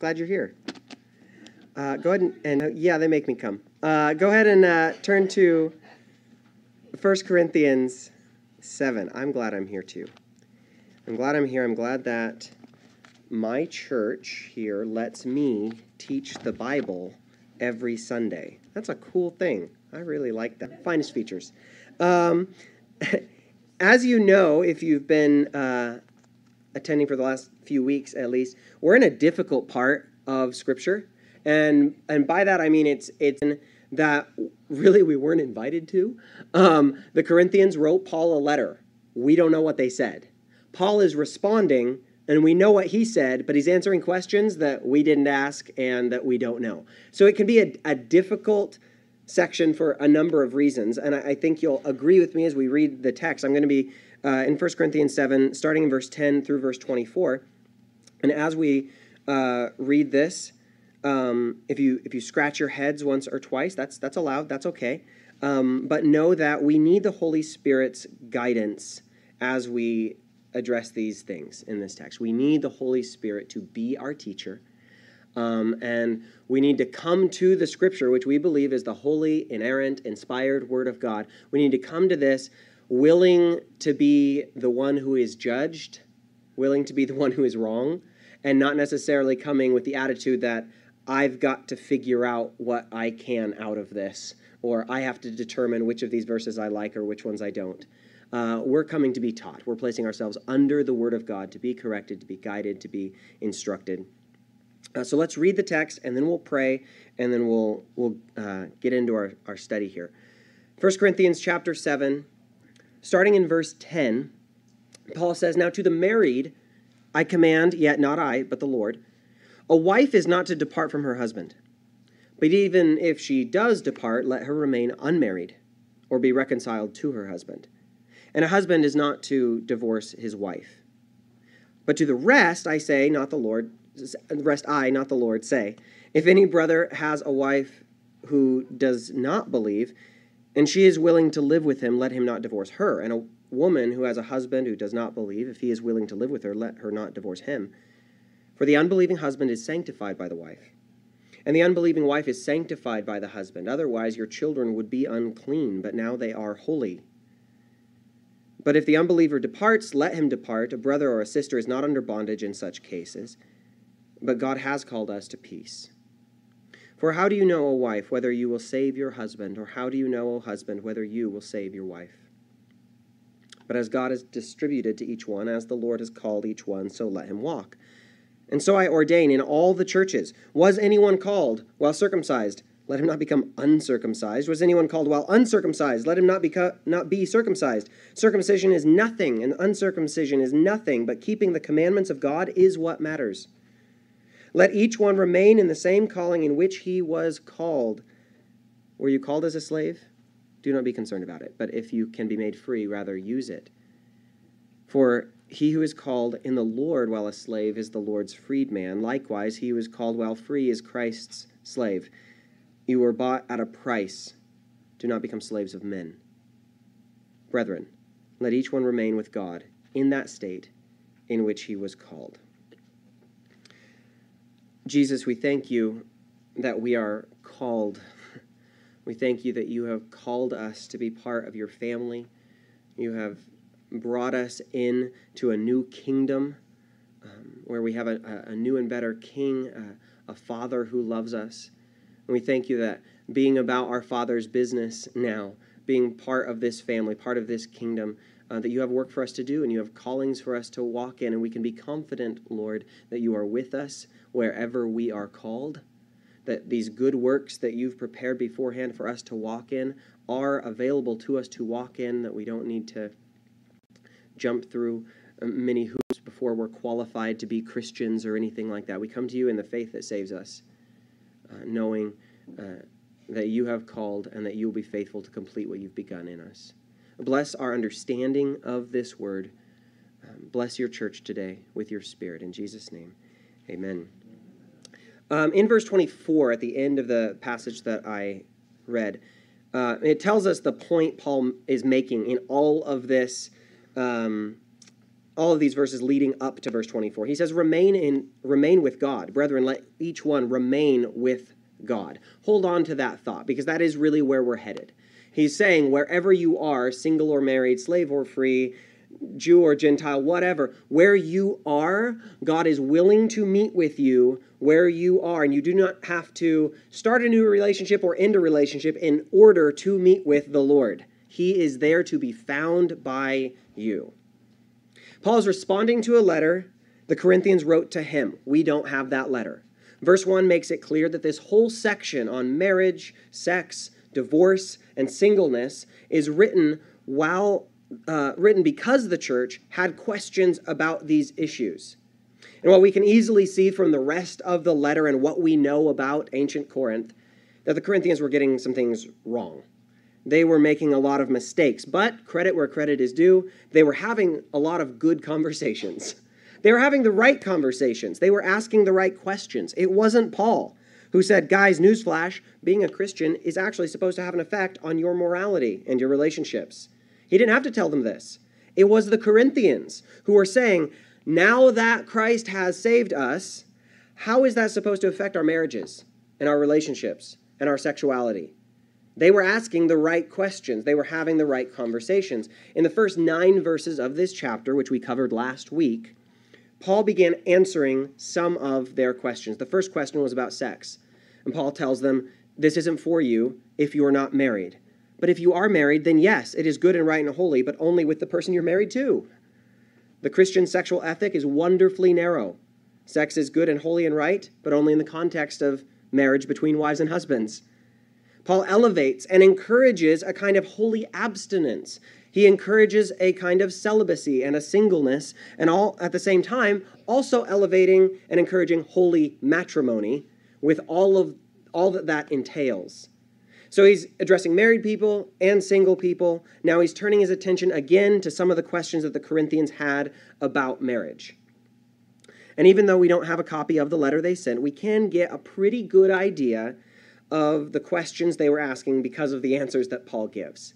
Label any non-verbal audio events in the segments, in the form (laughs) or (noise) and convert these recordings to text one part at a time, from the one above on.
Glad you're here. Uh, go ahead and, and uh, yeah, they make me come. Uh, go ahead and uh, turn to 1 Corinthians 7. I'm glad I'm here too. I'm glad I'm here. I'm glad that my church here lets me teach the Bible every Sunday. That's a cool thing. I really like that. Finest features. Um, (laughs) as you know, if you've been uh, attending for the last few weeks at least, we're in a difficult part of Scripture, and and by that I mean it's it's that really we weren't invited to. Um, the Corinthians wrote Paul a letter. We don't know what they said. Paul is responding, and we know what he said, but he's answering questions that we didn't ask and that we don't know. So it can be a, a difficult section for a number of reasons, and I, I, think you'll agree with me as we read the text. I'm going to be uh, in 1 Corinthians 7, starting in verse 10 through verse 24. And as we uh, read this, um, if you if you scratch your heads once or twice, that's that's allowed. That's okay. Um, but know that we need the Holy Spirit's guidance as we address these things in this text. We need the Holy Spirit to be our teacher. Um, and we need to come to the scripture, which we believe is the holy, inerrant, inspired word of God. We need to come to this willing to be the one who is judged, willing to be the (laughs) one who is wrong, and not necessarily coming with the attitude that I've got to figure out what I can out of this, or I have to determine which of these verses I like or which ones I don't. Uh, we're coming to be taught. We're placing ourselves under the Word of God to be corrected, to be guided, to be instructed. Uh, so let's read the text, and then we'll pray, and then we'll we'll uh, get into our, our study here. 1 Corinthians chapter 7, starting in verse 10, Paul says, Now to the married I command, yet not I, but the Lord, a wife is not to depart from her husband. But even if she does depart, let her remain unmarried or be reconciled to her husband. And a husband is not to divorce his wife. But to the rest I say, not the Lord, the rest I, not the Lord, say, if any brother has a wife who does not believe, and she is willing to live with him, let him not divorce her. And a woman who has a husband who does not believe, if he is willing to live with her, let her not divorce him. For the unbelieving husband is sanctified by the wife, and the unbelieving wife is sanctified by the husband. Otherwise, your children would be unclean, but now they are holy. But if the unbeliever departs, let him depart. A brother or a sister is not under bondage in such cases, but God has called us to peace. For how do you know, O wife, whether you will save your husband, or how do you know, O husband, whether you will save your wife? But as God has distributed to each one, as the Lord has called each one, so let him walk. And so I ordain in all the churches. Was anyone called while circumcised? Let him not become uncircumcised. Was anyone called while uncircumcised? Let him not, beco- not be circumcised. Circumcision is nothing, and uncircumcision is nothing, but keeping the commandments of God is what matters. Let each one remain in the same calling in which he was called. Were you called as a slave? Do not be concerned about it, but if you can be made free, rather use it. For he who is called in the Lord while a slave is the Lord's freedman. Likewise, he who is called while free is Christ's slave. You were bought at a price. Do not become slaves of men. Brethren, let each one remain with God in that state in which he was called. Jesus, we thank you that we are called. (laughs) We thank you that you have called us to be part of your family. You have brought us in to a new kingdom um, where we have a, a, new and better king, a, a father who loves us. And we thank you that being about our Father's business now, being part of this family, part of this kingdom, uh, that you have work for us to do and you have callings for us to walk in. And we can be confident, Lord, that you are with us wherever we are called. That these good works that you've prepared beforehand for us to walk in are available to us to walk in, that we don't need to jump through um, many hoops before we're qualified to be Christians or anything like that. We come to you in the faith that saves us uh, knowing uh, that you have called and that you will be faithful to complete what you've begun in us. Bless our understanding of this word. Um, bless your church today with your spirit. In Jesus' name, amen. Um, in verse 24, at the end of the passage that I read, uh, it tells us the point Paul is making in all of this um, all of these verses leading up to verse 24. He says, Remain in remain with God. Brethren, let each one remain with God. Hold on to that thought, because that is really where we're headed. He's saying, wherever you are, single or married, slave or free, Jew or Gentile, whatever, where you are, God is willing to meet with you where you are. And you do not have to start a new relationship or end a relationship in order to meet with the Lord. He is there to be found by you. Paul is responding to a letter the Corinthians wrote to him. We don't have that letter. Verse 1 makes it clear that this whole section on marriage, sex, divorce, and singleness is written while uh, written because the church had questions about these issues. And while we can easily see from the rest of the letter and what we know about ancient Corinth that the Corinthians were getting some things wrong. They were making a lot of mistakes, but credit where credit is due, they were having a lot of good conversations. They were having the right conversations. They were asking the right questions. It wasn't Paul who said, Guys, newsflash, being a Christian is actually supposed to have an effect on your morality and your relationships. He didn't have to tell them this. It was the Corinthians who were saying, now that Christ has saved us, how is that supposed to affect our marriages and our relationships and our sexuality? They were asking the right questions. They were having the right conversations. In the first nine verses of this chapter, which we covered last week, Paul began answering some of their questions. The first question was about sex. And Paul tells them, This isn't for you if you are not married. But if you are married, then yes, it is good and right and holy, but only with the person you're married to. The Christian sexual ethic is wonderfully narrow. Sex is good and holy and right, but only in the context of marriage between wives and husbands. Paul elevates and encourages a kind of holy abstinence. He encourages a kind of celibacy and a singleness, and all at the same time, also elevating and encouraging holy matrimony with all of all that that entails. So he's addressing married people and single people. Now he's turning his attention again to some of the questions that the Corinthians had about marriage. And even though we don't have a copy of the letter they sent, we can get a pretty good idea of the questions they were asking because of the answers that Paul gives.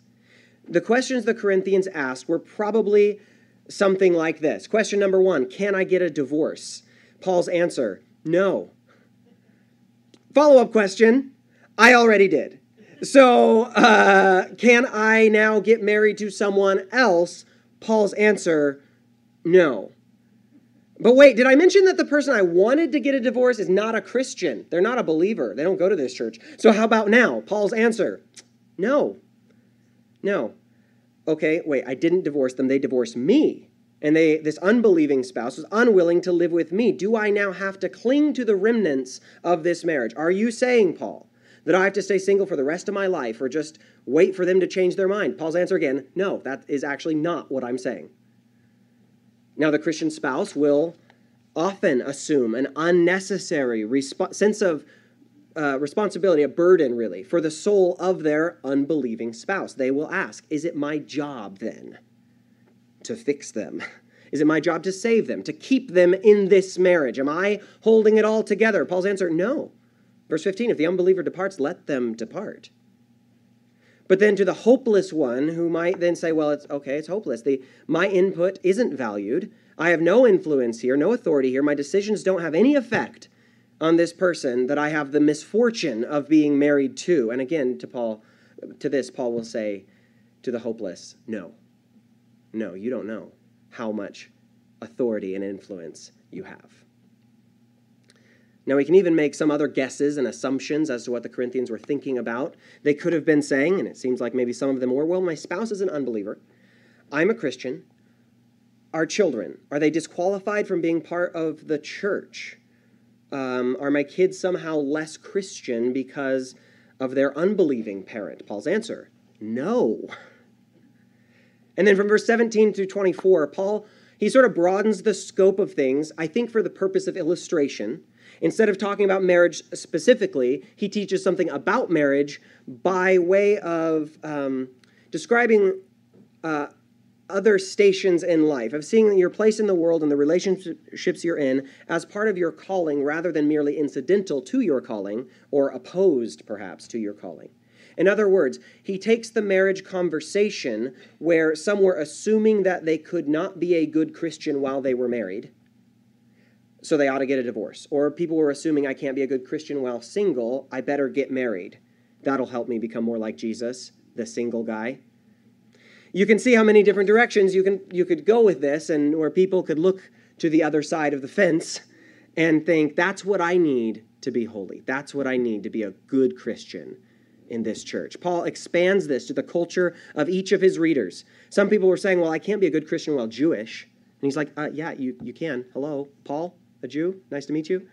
The questions the Corinthians asked were probably something like this Question number one Can I get a divorce? Paul's answer No. Follow up question I already did. So, uh, can I now get married to someone else? Paul's answer, no. But wait, did I mention that the person I wanted to get a divorce is not a Christian? They're not a believer. They don't go to this church. So, how about now? Paul's answer, no. No. Okay, wait, I didn't divorce them. They divorced me. And they, this unbelieving spouse was unwilling to live with me. Do I now have to cling to the remnants of this marriage? Are you saying, Paul, that I have to stay single for the rest of my life or just wait for them to change their mind? Paul's answer again no, that is actually not what I'm saying. Now, the Christian spouse will often assume an unnecessary resp- sense of uh, responsibility, a burden really, for the soul of their unbelieving spouse. They will ask, Is it my job then to fix them? Is it my job to save them, to keep them in this marriage? Am I holding it all together? Paul's answer, No. Verse 15 if the unbeliever departs, let them depart. But then to the hopeless one who might then say, well, it's okay, it's hopeless. The, my input isn't valued. I have no influence here, no authority here. My decisions don't have any effect on this person that I have the misfortune of being married to. And again, to Paul, to this, Paul will say to the hopeless, no. No, you don't know how much authority and influence you have. Now, we can even make some other guesses and assumptions as to what the Corinthians were thinking about. They could have been saying, and it seems like maybe some of them were, well, my spouse is an unbeliever. I'm a Christian. Our children, are they disqualified from being part of the church? Um, are my kids somehow less Christian because of their unbelieving parent? Paul's answer no. And then from verse 17 through 24, Paul, he sort of broadens the scope of things, I think for the purpose of illustration Instead of talking about marriage specifically, he teaches something about marriage by way of um, describing uh, other stations in life, of seeing your place in the world and the relationships you're in as part of your calling rather than merely incidental to your calling or opposed perhaps to your calling. In other words, he takes the marriage conversation where some were assuming that they could not be a good Christian while they were married, so they ought to get a divorce. Or people were assuming I can't be a good Christian while single, I better get married. That'll help me become more like Jesus, the single guy. You can see how many different directions you can you could go with this and where people could look to the other side of the fence and think that's what I need to be holy. That's what I need to be a good Christian in this church. Paul expands this to the culture of each of his readers. Some people were saying, well, I can't be a good Christian while Jewish. And he's like, uh, yeah, you, you can. Hello, Paul, a Jew. Nice to meet you.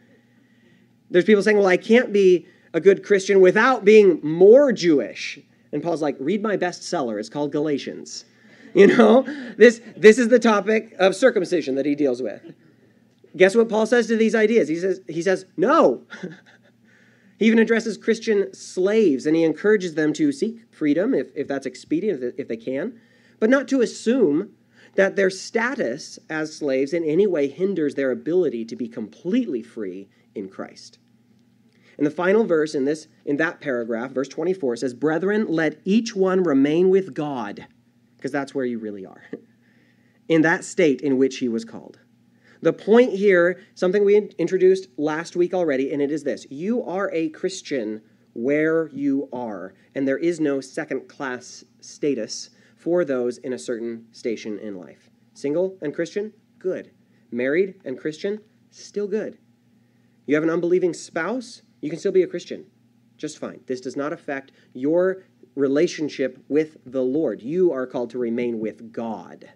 There's people saying, well, I can't be a good Christian without being more Jewish. And Paul's like, read my bestseller. It's called Galatians. (laughs) You know, this, this is the topic of circumcision that he deals with. Guess what Paul says to these ideas? He says, he says no. (laughs) he even addresses Christian slaves and he encourages them to seek freedom if, if that's expedient, if they can, but not to assume that their status as slaves in any way hinders their ability to be completely free in Christ. And the final verse in this in that paragraph, verse 24 says, "Brethren, let each one remain with God, because that's where you really are. (laughs) in that state in which he was called." The point here, something we introduced last week already, and it is this you are a Christian where you are, and there is no second class status for those in a certain station in life. Single and Christian? Good. Married and Christian? Still good. You have an unbelieving spouse? You can still be a Christian. Just fine. This does not affect your relationship with the Lord. You are called to remain with God.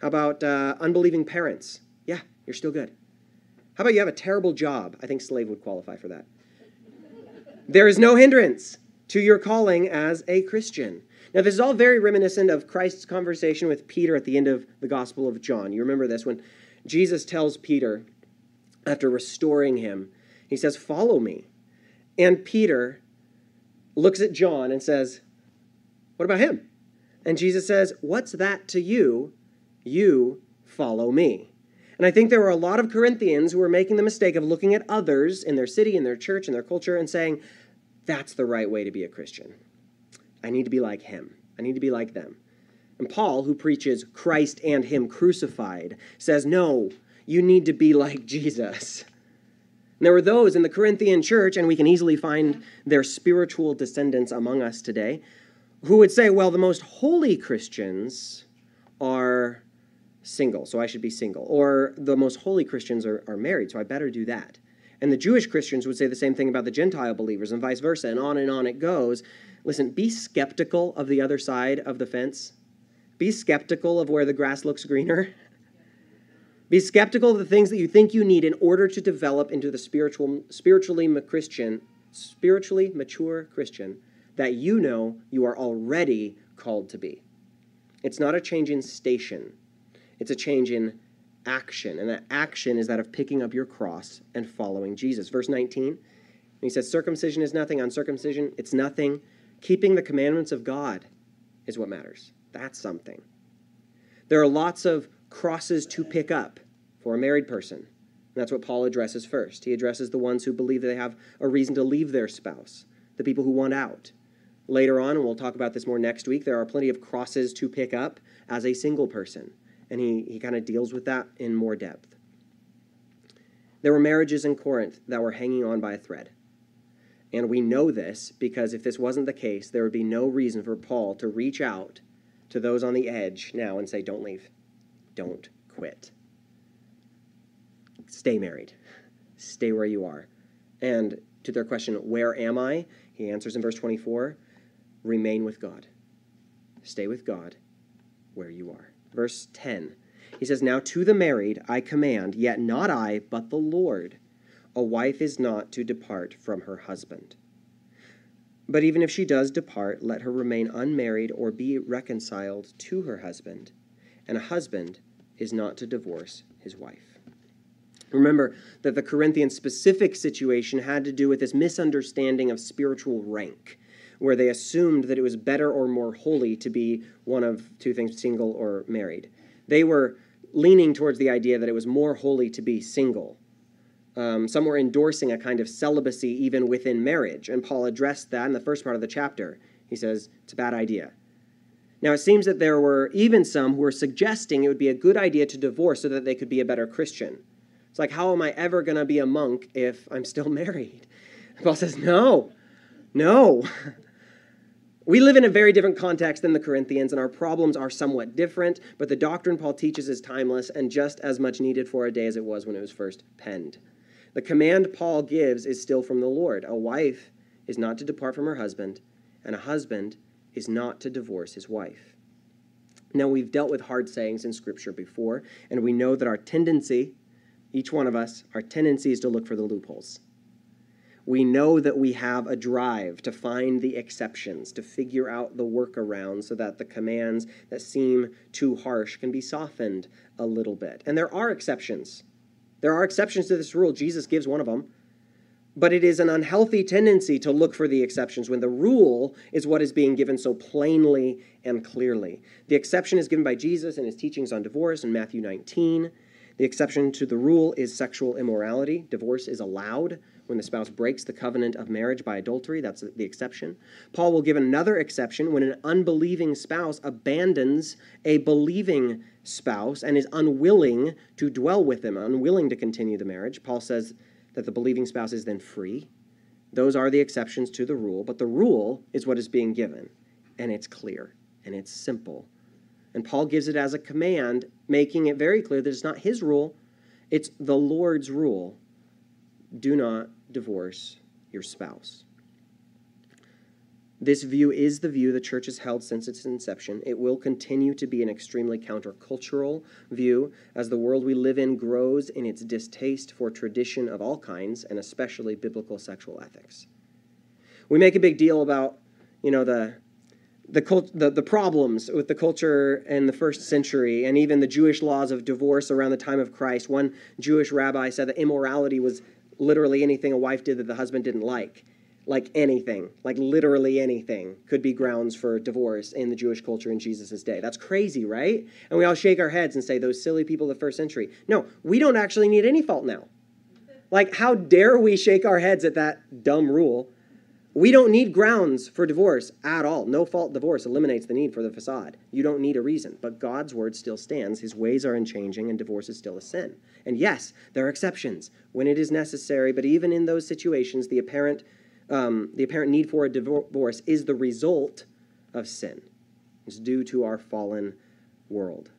How about uh, unbelieving parents? Yeah, you're still good. How about you have a terrible job? I think slave would qualify for that. There is no hindrance to your calling as a Christian. Now, this is all very reminiscent of Christ's conversation with Peter at the end of the Gospel of John. You remember this when Jesus tells Peter, after restoring him, he says, Follow me. And Peter looks at John and says, What about him? And Jesus says, What's that to you? You follow me. And I think there were a lot of Corinthians who were making the mistake of looking at others in their city, in their church, in their culture, and saying, that's the right way to be a Christian. I need to be like him. I need to be like them. And Paul, who preaches Christ and him crucified, says, no, you need to be like (laughs) Jesus. And there were those in the Corinthian church, and we can easily find their spiritual descendants among us today, who would say, well, the most holy Christians are single, so I should be single. Or the most holy Christians are, are married, so I better do that. And the Jewish Christians would say the same thing about the Gentile believers, and vice versa, and on and on it goes. Listen, be skeptical of the other side of the fence. Be skeptical of where the grass looks greener. (laughs) Be skeptical of the things that you think you need in order to develop into the spiritual, spiritually Christian, spiritually mature Christian that you know you are already called to be. It's not a change in station. It's a change in action. And that action is that of picking up your cross and following Jesus. Verse 19, he says, Circumcision is nothing, uncircumcision, it's nothing. Keeping the commandments of God is what matters. That's something. There are lots of crosses to pick up for a married person. And that's what Paul addresses first. He addresses the ones who believe they have a reason to leave their spouse, the people who want out. Later on, and we'll talk about this more next week, there are plenty of crosses to pick up as a single person and he, he kind of deals with that in more depth. There were marriages in Corinth that were hanging on by a thread. And we know this because if this wasn't the case, there would be no reason for Paul to reach out to those on the edge now and say, Don't leave. Don't quit. Stay married. Stay where you are. And to their question, Where am I? He answers in verse 24 Remain with God. Stay with God where you are verse 10. He says, Now to the married I command, yet not I, but the Lord. A wife is not to depart from her husband. But even if she does depart, let her remain unmarried or be reconciled to her husband. And a husband is not to divorce his wife. Remember that the Corinthian specific situation had to do with this misunderstanding of spiritual rank where they assumed that it was better or more holy to be one of two things, single or married. They were leaning towards the idea that it was more holy to be single Um, some were endorsing a kind of celibacy even within marriage, and Paul addressed that in the first part of the chapter. He says it's a bad idea. Now, it seems that there were even some who were suggesting it would be a good idea to divorce so that they could be a better Christian. It's like, how am I ever going to be a monk if I'm still (laughs) married? Paul says, no, no. We live in a very different context than the Corinthians, and our problems are somewhat different, but the doctrine Paul teaches is timeless and just as much needed for a day as it was when it was first penned. The command Paul gives is still from the Lord. A wife is not to depart from her husband, and a husband is not to divorce his wife. Now, we've dealt with hard sayings in Scripture before, and we know that our tendency, each one of us, our tendency is to look for the loopholes we know that we have a drive to find the exceptions, to figure out the workaround so that the commands that seem too harsh can be softened a little bit. And there are exceptions. There are exceptions to this rule. Jesus gives one of them. But it is an unhealthy tendency to look for the exceptions when the rule is what is being given so plainly and clearly. The exception is given by Jesus in his teachings on divorce in Matthew 19. The exception to the rule is sexual immorality. Divorce is allowed when the spouse breaks the covenant of marriage by adultery. That's the exception. Paul will give another exception when an unbelieving spouse abandons a believing spouse and is unwilling to dwell with them, unwilling to continue the marriage. Paul says that the believing spouse is then free. Those are the exceptions to the rule, but the rule is what is being given, and it's clear and it's simple. And Paul gives it as a command, making it very clear that it's not his rule, it's the Lord's rule. Do not divorce your spouse. This view is the view the church has held since its inception. It will continue to be an extremely countercultural view as the world we live in grows in its distaste for tradition of all kinds, and especially biblical sexual ethics. We make a big deal about, you know, the the, cult, the, the problems with the culture in the first century and even the Jewish laws of divorce around the time of Christ. One Jewish rabbi said that immorality was literally anything a wife did that the husband didn't like. Like anything, like literally anything, could be grounds for divorce in the Jewish culture in Jesus' day. That's crazy, right? And we all shake our heads and say, those silly people of the first century. No, we don't actually need any fault now. Like, how dare we shake our heads at that dumb rule? We don't need grounds for divorce at all. No fault divorce eliminates the need for the facade. You don't need a reason. But God's word still stands. His ways are unchanging, and divorce is still a sin. And yes, there are exceptions when it is necessary, but even in those situations, the apparent, um, the apparent need for a divorce is the result of sin. It's due to our fallen world.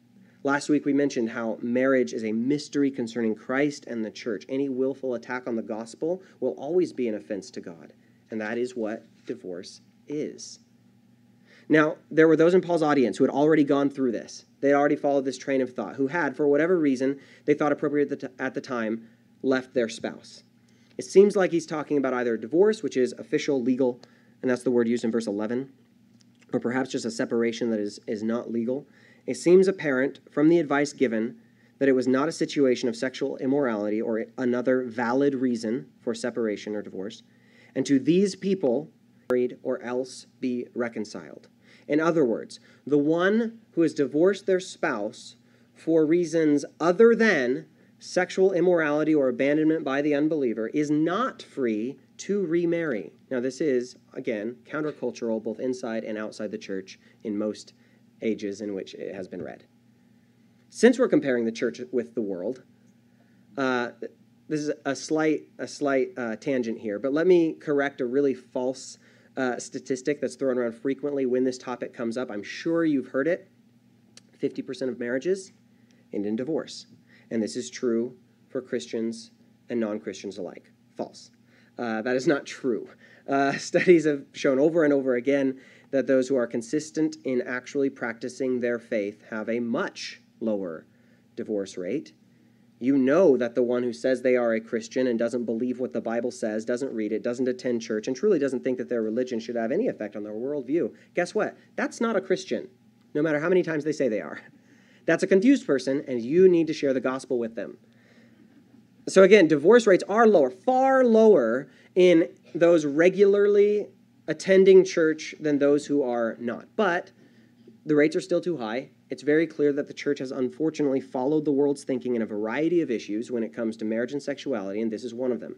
Last week we mentioned how marriage is a mystery concerning Christ and the church. Any willful attack on the gospel will always be an offense to God. And that is what divorce is. Now, there were those in Paul's audience who had already gone through this. They had already followed this train of thought, who had, for whatever reason they thought appropriate at the, time, left their spouse. It seems like he's talking about either divorce, which is official, legal, and that's the word used in verse 11, or perhaps just a separation that is, is not legal. It seems apparent from the advice given that it was not a situation of sexual immorality or another valid reason for separation or divorce and to these people married or else be reconciled. In other words, the one who has divorced their spouse for reasons other than sexual immorality or abandonment by the unbeliever is not free to remarry. Now, this is, again, countercultural both inside and outside the church in most ages in which it has been read. Since we're comparing the church with the world, uh, this is a slight a slight uh, tangent here, but let me correct a really false uh, statistic that's thrown around frequently when this topic comes up. I'm sure you've heard it. 50% of marriages end in divorce, and this is true for Christians and non-Christians alike. False. Uh, that is not true. Uh, (laughs) studies have shown over and over again that those who are consistent in actually practicing their faith have a much lower divorce rate you know that the one who says they are a Christian and doesn't believe what the Bible says, doesn't read it, doesn't attend church, and truly doesn't think that their religion should have any effect on their worldview, guess what? That's not a Christian, no matter how many times they say they are. That's a confused person, and you need to share the gospel with them. So, again, divorce rates are lower, far lower in those regularly attending church than those who are not. But the rates are still too high, it's very clear that the church has unfortunately followed the world's thinking in a variety of issues when it comes to marriage and sexuality, and this is one of them.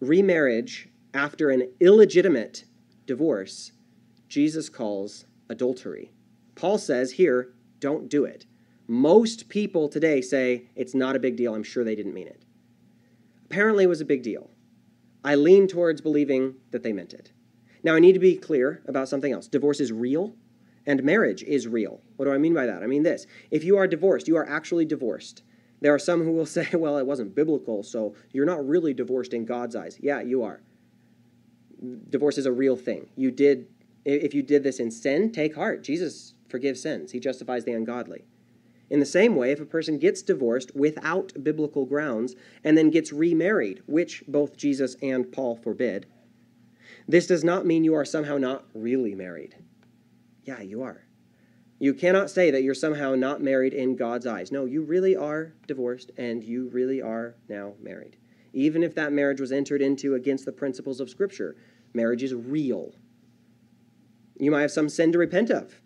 Remarriage after an illegitimate divorce, Jesus calls adultery. Paul says here, don't do it. Most people today say it's not a big deal. I'm sure they didn't mean it. Apparently, it was a big deal. I lean towards believing that they meant it. Now, I need to be clear about something else. Divorce is real, and marriage is real. What do I mean by that? I mean this if you are divorced, you are actually divorced. There are some who will (laughs) say, well, it wasn't biblical, so you're not really divorced in God's eyes. Yeah, you are. Divorce is a real thing. You did, if you did this in sin, take heart. Jesus forgives sins, He justifies the ungodly. In the same way, if a person gets divorced without biblical grounds and then gets remarried, which both Jesus and Paul forbid, this does not mean you are somehow not really married. Yeah, you are. You cannot say that you're somehow not married in God's eyes. No, you really are divorced and you really are now married. Even if that marriage was entered into against the principles of Scripture, marriage is real. You might have some sin to repent of.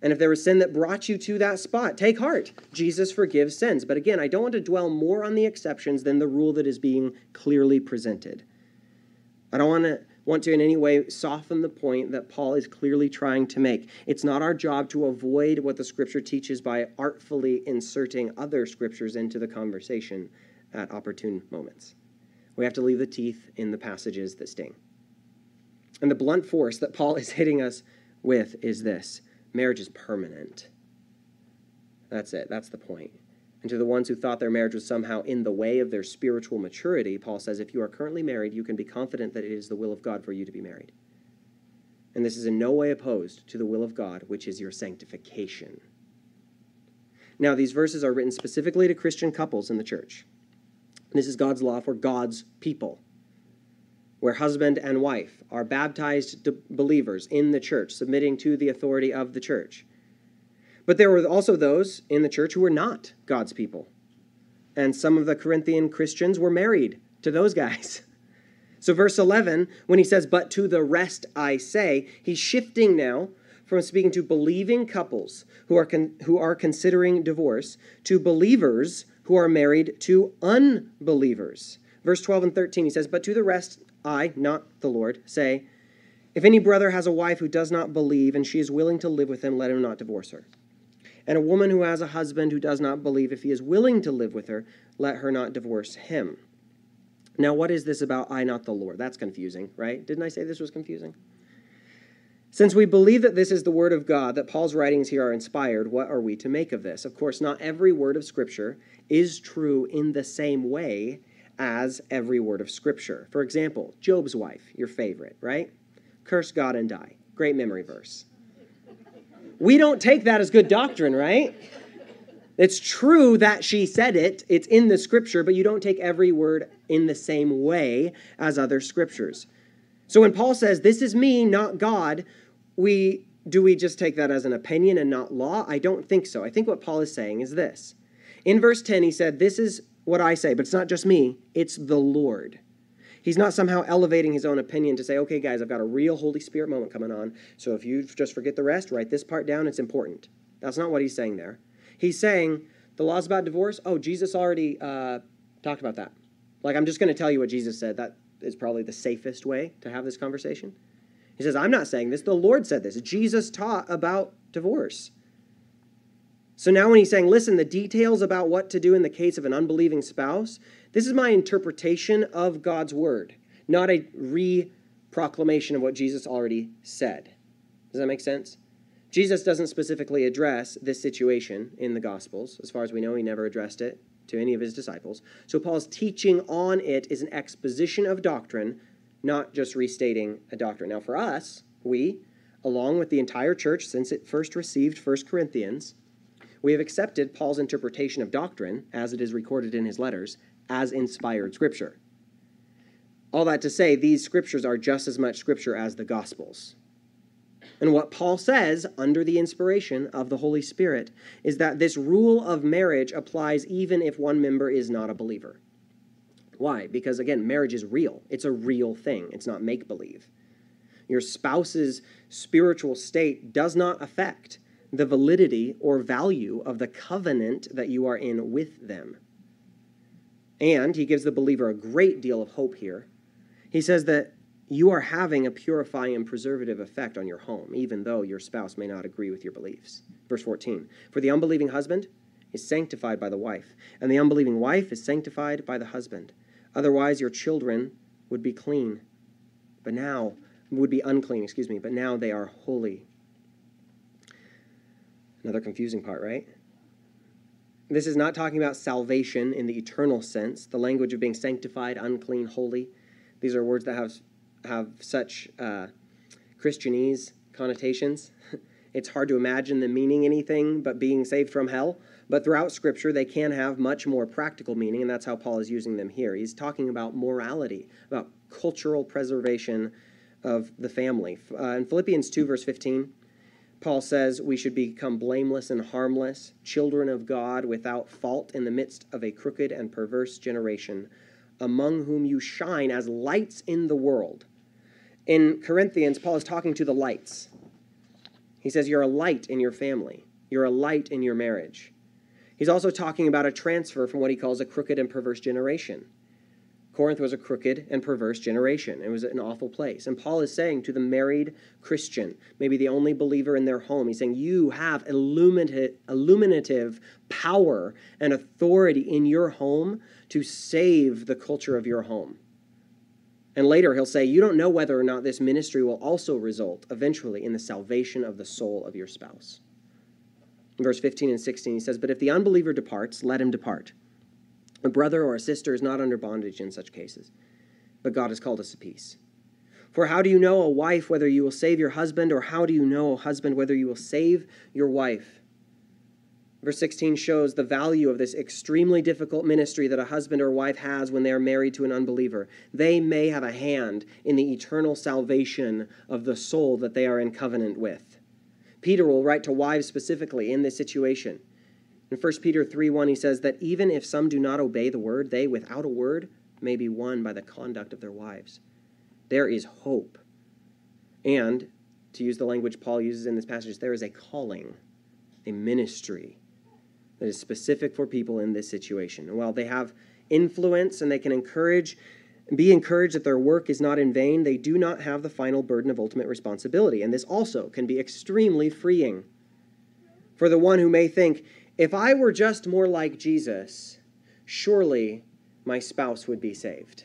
And if there was sin that brought you to that spot, take heart. Jesus forgives sins. But again, I don't want to dwell more on the exceptions than the rule that is being clearly presented. I don't want to want to in any way soften the point that Paul is clearly trying to make. It's not our job to avoid what the scripture teaches by artfully inserting other scriptures into the conversation at opportune moments. We have to leave the teeth in the passages that sting. And the blunt force that Paul is hitting us with is this marriage is permanent. That's it. That's the point. And to the ones who thought their marriage was somehow in the way of their spiritual maturity, Paul says, if you are currently married, you can be confident that it is the will of God for you to be married. And this is in no way opposed to the will of God, which is your sanctification. Now, these verses are written specifically to Christian couples in the church. This is God's law for God's people, where husband and wife are baptized believers in the church, submitting to the authority of the church. But there were also those in the church who were not God's people. And some of the Corinthian Christians were married to those guys. (laughs) So, verse 11, when he says, But to the rest I say, he's shifting now from speaking to believing couples who are, con- who are considering divorce to believers who are married to unbelievers. Verse 12 and 13, he says, But to the rest I, not the Lord, say, If any brother has a wife who does not believe and she is willing to live with him, let him not divorce her. And a woman who has a husband who does not believe, if he is willing to live with her, let her not divorce him. Now, what is this about I, not the Lord? That's confusing, right? Didn't I say this was confusing? Since we believe that this is the Word of God, that Paul's writings here are inspired, what are we to make of this? Of course, not every word of Scripture is true in the same way as every word of Scripture. For example, Job's wife, your favorite, right? Curse God and die. Great memory verse. We don't take that as good doctrine, right? It's true that she said it, it's in the scripture, but you don't take every word in the same way as other scriptures. So when Paul says, This is me, not God, we do we just take that as an opinion and not law? I don't think so. I think what Paul is saying is this. In verse 10, he said, This is what I say, but it's not just me, it's the Lord. He's not somehow elevating his own opinion to say, okay, guys, I've got a real Holy Spirit moment coming on. So if you just forget the rest, write this part down, it's important. That's not what he's saying there. He's saying, the laws about divorce, oh, Jesus already uh, talked about that. Like, I'm just going to tell you what Jesus said. That is probably the safest way to have this conversation. He says, I'm not saying this. The Lord said this. Jesus taught about divorce. So now, when he's saying, listen, the details about what to do in the case of an unbelieving spouse, this is my interpretation of God's word, not a re proclamation of what Jesus already said. Does that make sense? Jesus doesn't specifically address this situation in the Gospels. As far as we know, he never addressed it to any of his disciples. So Paul's teaching on it is an exposition of doctrine, not just restating a doctrine. Now, for us, we, along with the entire church since it first received 1 Corinthians, we have accepted Paul's interpretation of doctrine, as it is recorded in his letters, as inspired scripture. All that to say, these scriptures are just as much scripture as the Gospels. And what Paul says, under the inspiration of the Holy Spirit, is that this rule of marriage applies even if one member is not a believer. Why? Because, again, marriage is real. It's a real thing, it's not make believe. Your spouse's spiritual state does not affect the validity or value of the covenant that you are in with them. And he gives the believer a great deal of hope here. He says that you are having a purifying and preservative effect on your home, even though your spouse may not agree with your beliefs. Verse 14 For the unbelieving husband is sanctified by the wife, and the unbelieving wife is sanctified by the husband. Otherwise, your children would be clean, but now would be unclean, excuse me, but now they are holy. Another confusing part, right? This is not talking about salvation in the eternal sense, the language of being sanctified, unclean, holy. These are words that have, have such uh, Christianese connotations. (laughs) it's hard to imagine them meaning anything but being saved from hell. But throughout Scripture, they can have much more practical meaning, and that's how Paul is using them here. He's talking about morality, about cultural preservation of the family. Uh, in Philippians 2, verse 15, Paul says we should become blameless and harmless, children of God without fault in the midst of a crooked and perverse generation, among whom you shine as lights in the world. In Corinthians, Paul is talking to the lights. He says, You're a light in your family, you're a light in your marriage. He's also talking about a transfer from what he calls a crooked and perverse generation. Corinth was a crooked and perverse generation. It was an awful place. And Paul is saying to the married Christian, maybe the only believer in their home, he's saying, You have illuminative power and authority in your home to save the culture of your home. And later he'll say, You don't know whether or not this ministry will also result eventually in the salvation of the soul of your spouse. In verse 15 and 16, he says, But if the unbeliever departs, let him depart. A brother or a sister is not under bondage in such cases, but God has called us to peace. For how do you know, a wife, whether you will save your husband, or how do you know, a husband, whether you will save your wife? Verse 16 shows the value of this extremely difficult ministry that a husband or wife has when they are married to an unbeliever. They may have a hand in the eternal salvation of the soul that they are in covenant with. Peter will write to wives specifically in this situation. In 1 Peter 3 1, he says that even if some do not obey the word, they, without a word, may be won by the conduct of their wives. There is hope. And, to use the language Paul uses in this passage, there is a calling, a ministry that is specific for people in this situation. And while they have influence and they can encourage be encouraged that their work is not in vain, they do not have the final burden of ultimate responsibility. And this also can be extremely freeing. For the one who may think, if I were just more like Jesus, surely my spouse would be saved.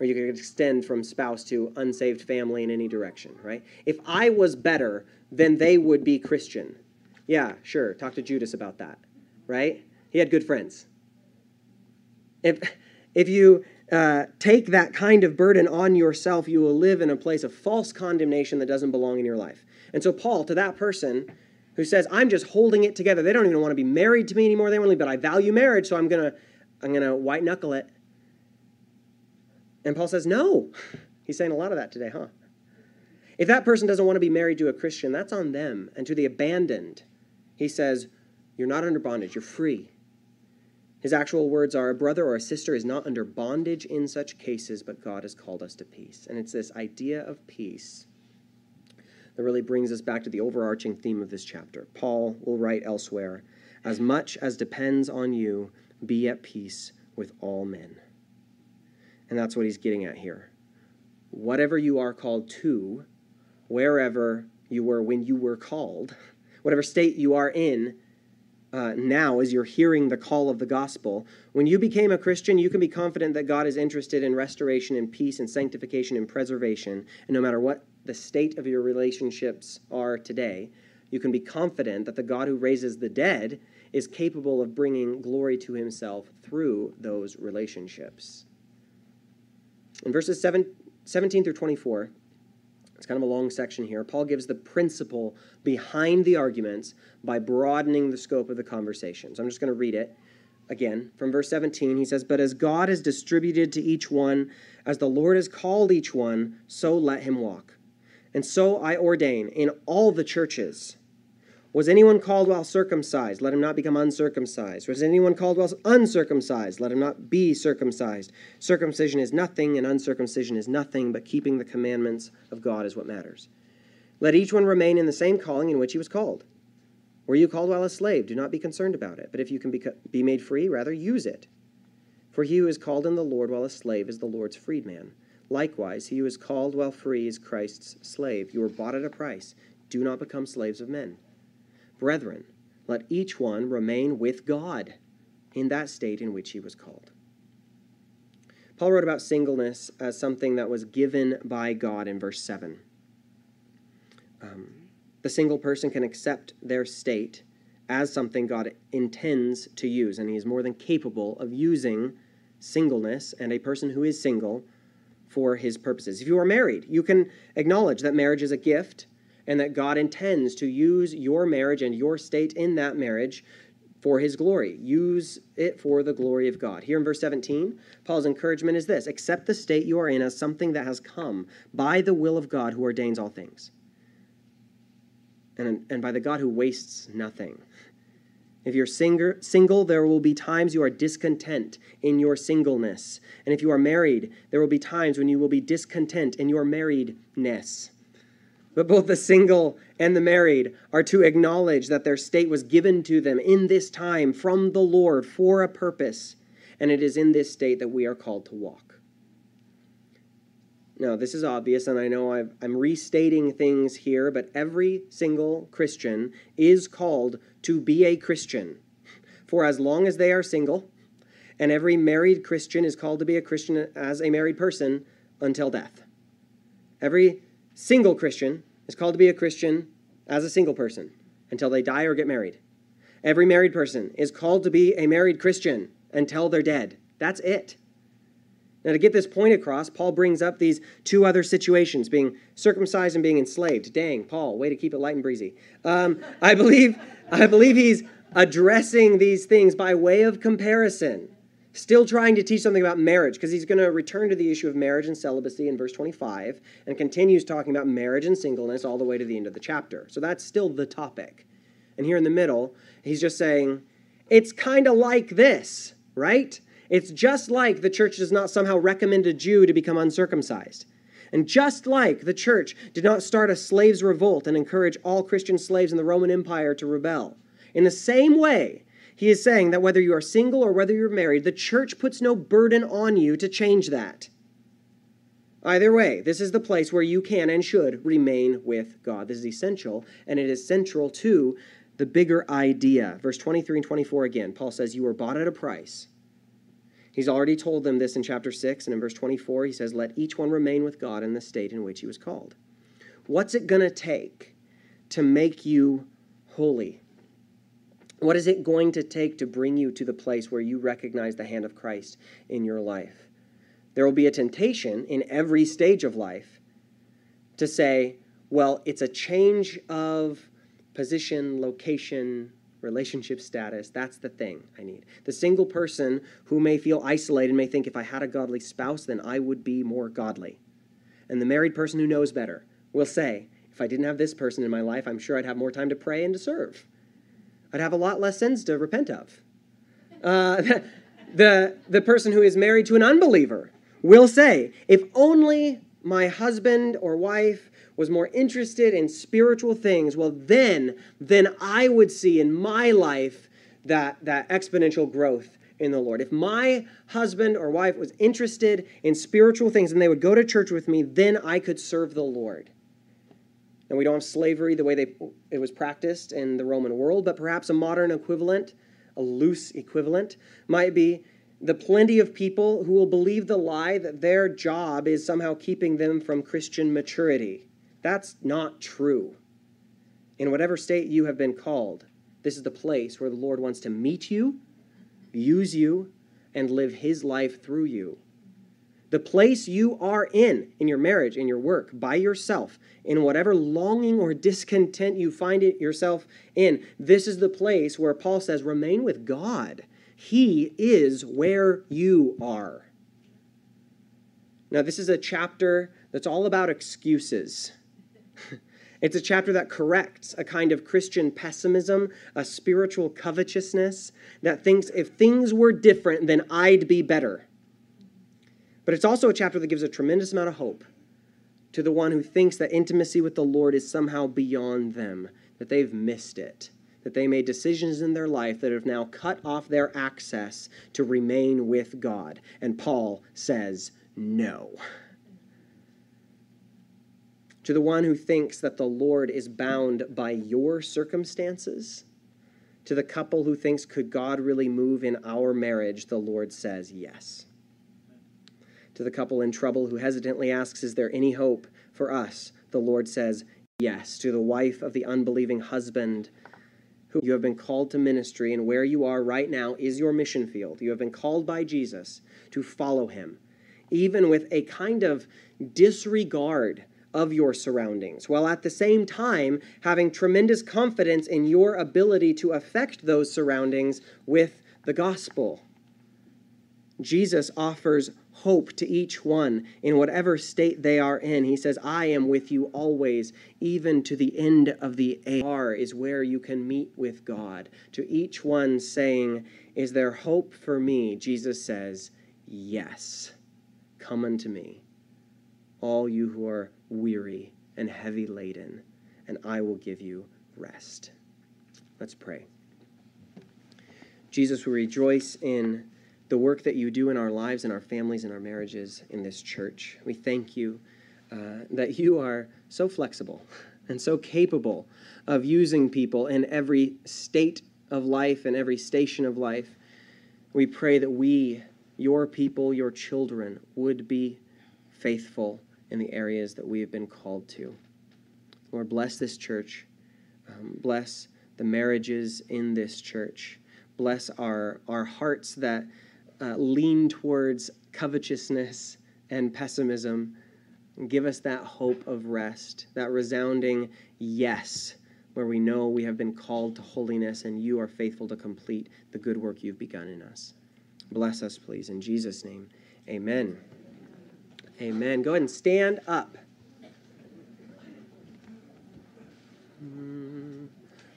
Or you could extend from spouse to unsaved family in any direction, right? If I was better, then they would be Christian. Yeah, sure. Talk to Judas about that, right? He had good friends. If, if you uh, take that kind of burden on yourself, you will live in a place of false condemnation that doesn't belong in your life. And so, Paul, to that person, who says, I'm just holding it together. They don't even want to be married to me anymore. They want to, but I value marriage, so I'm gonna I'm gonna white knuckle it. And Paul says, No. (laughs) He's saying a lot of that today, huh? If that person doesn't want to be married to a Christian, that's on them. And to the abandoned, he says, You're not under bondage, you're free. His actual words are a brother or a sister is not under bondage in such cases, but God has called us to peace. And it's this idea of peace that really brings us back to the overarching theme of this chapter. Paul will write elsewhere As much as depends on you, be at peace with all men. And that's what he's getting at here. Whatever you are called to, wherever you were when you were called, (laughs) whatever state you are in, uh, now as you're hearing the call of the gospel. When you became a Christian, you can be confident that God is interested in restoration and peace and sanctification and preservation. And no matter what the state of your relationships are today, you can be confident that the God who raises the dead is capable of bringing glory to himself through those relationships. In verses 7, 17 through 24, it's kind of a long section here. Paul gives the principle behind the arguments by broadening the scope of the conversation. So I'm just going to read it again. From verse 17, he says, But as God has distributed to each one, as the Lord has called each one, so let him walk. And so I ordain in all the churches. Was anyone called while circumcised? Let him not become uncircumcised. Was anyone called while uncircumcised? Let him not be circumcised. Circumcision is nothing, and uncircumcision is nothing, but keeping the commandments of God is what matters. Let each one remain in the same calling in which he was called. Were you called while a slave? Do not be concerned about it. But if you can be, made free, rather use it. For he who is called in the Lord while a slave is the Lord's freedman. Likewise, he who is called while free is Christ's slave. You were bought at a price. Do not become slaves of men. Brethren, let each one remain with God in that state in which he was called. Paul wrote about singleness as something that was given by God in verse 7. Um, the single person can accept their state as something God intends to use, and he is more than capable of using singleness and a person who is single for his purposes. If you are married, you can acknowledge that marriage is a gift and that God intends to use your marriage and your state in that marriage for his glory. Use it for the glory of God. Here in verse 17, Paul's encouragement is this accept the state you are in as something that has come by the will of God who ordains all things and, and by the God who wastes nothing. If you're singer, single, there will be times you are discontent in your singleness. And if you are married, there will be times when you will be discontent in your marriedness. But both the single and the married are to acknowledge that their state was given to them in this time from the Lord for a purpose. And it is in this state that we are called to walk. Now, this is obvious, and I know i am restating things here, but every single Christian is called to be a Christian for as long as they are single, and every married Christian is called to be a Christian as a married person until death. Every single Christian is called to be a Christian as a single person until they die or get married. Every married person is called to be a married Christian until they're dead. That's it. Now, to get this point across, Paul brings up these two other situations being circumcised and being enslaved. Dang, Paul, way to keep it light and breezy. Um, I, believe, I believe he's addressing these things by way of comparison, still trying to teach something about marriage, because he's going to return to the issue of marriage and celibacy in verse 25 and continues talking about marriage and singleness all the way to the end of the chapter. So that's still the topic. And here in the middle, he's just saying, it's kind of like this, right? It's just like the church does not somehow recommend a Jew to become uncircumcised. And just like the church did not start a slaves' revolt and encourage all Christian slaves in the Roman Empire to rebel, in the same way, he is saying that whether you are single or whether you're married, the church puts no burden on you to change that. Either way, this is the place where you can and should remain with God. This is essential, and it is central to the bigger idea. Verse 23 and 24 again, Paul says, You were bought at a price. He's already told them this in chapter 6, and in verse 24, he says, Let each one remain with God in the state in which he was called. What's it going to take to make you holy? What is it going to take to bring you to the place where you recognize the hand of Christ in your life? There will be a temptation in every stage of life to say, well, it's a change of position, location, relationship status. That's the thing I need. The single person who may feel isolated may think if I had a godly spouse, then I would be more godly. And the married person who knows better will say, if I didn't have this person in my life, I'm sure I'd have more time to pray and to serve. I'd have a lot less sins to repent of. Uh, (laughs) the, the person who is married to an unbeliever will say, if only my husband or wife was more interested in spiritual things, well, then, then I would see in my life that, that exponential growth in the Lord. If my husband or wife was interested in spiritual things and they would go to church with me, then I could serve the Lord. And we don't have slavery the way they, it was practiced in the Roman world, but perhaps a modern equivalent, a loose equivalent, might be the plenty of people who will believe the lie that their job is somehow keeping them from Christian maturity. That's not true. In whatever state you have been called, this is the place where the Lord wants to meet you, use you, and live his life through you. The place you are in, in your marriage, in your work, by yourself, in whatever longing or discontent you find it yourself in, this is the place where Paul says, remain with God. He is where you are. Now, this is a chapter that's all about excuses. It's a chapter that corrects a kind of Christian pessimism, a spiritual covetousness that thinks if things were different, then I'd be better. But it's also a chapter that gives a tremendous amount of hope to the one who thinks that intimacy with the Lord is somehow beyond them, that they've missed it, that they made decisions in their life that have now cut off their access to remain with God. And Paul says, no. To the one who thinks that the Lord is bound by your circumstances, to the couple who thinks, could God really move in our marriage? The Lord says, yes. To the couple in trouble who hesitantly asks, Is there any hope for us? The Lord says, Yes. To the wife of the unbelieving husband who you have been called to ministry, and where you are right now is your mission field. You have been called by Jesus to follow him, even with a kind of disregard of your surroundings, while at the same time having tremendous confidence in your ability to affect those surroundings with the gospel. Jesus offers hope to each one in whatever state they are in. He says, I am with you always, even to the end of the AR is where you can meet with God. To each one saying, Is there hope for me? Jesus says, Yes. Come unto me, all you who are weary and heavy laden, and I will give you rest. Let's pray. Jesus, we rejoice in the work that you do in our lives, in our families, in our marriages, in this church. We thank you uh, that you are so flexible and so capable of using people in every state of life and every station of life. We pray that we, your people, your children, would be faithful in the areas that we have been called to. Lord, bless this church. Um, bless the marriages in this church. Bless our, our hearts that uh, lean towards covetousness and pessimism. Give us that hope of rest, that resounding yes, where we know we have been called to holiness and you are faithful to complete the good work you've begun in us. Bless us, please. In Jesus' name, amen. Amen. Go ahead and stand up.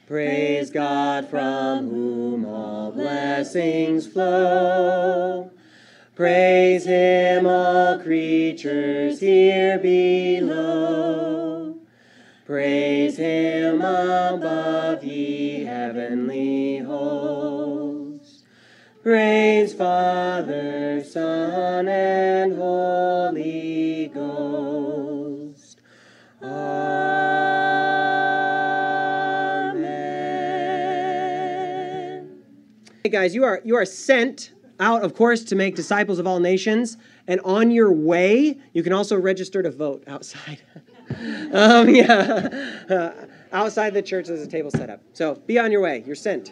Praise God from whom all blessings flow. Praise Him, all creatures here below. Praise Him above, ye heavenly hosts. Praise Father, Son, and Holy Hey guys, you are you are sent out, of course, to make disciples of all nations. And on your way, you can also register to vote outside. (laughs) um, yeah, (laughs) uh, outside the church, there's a table set up. So be on your way. You're sent.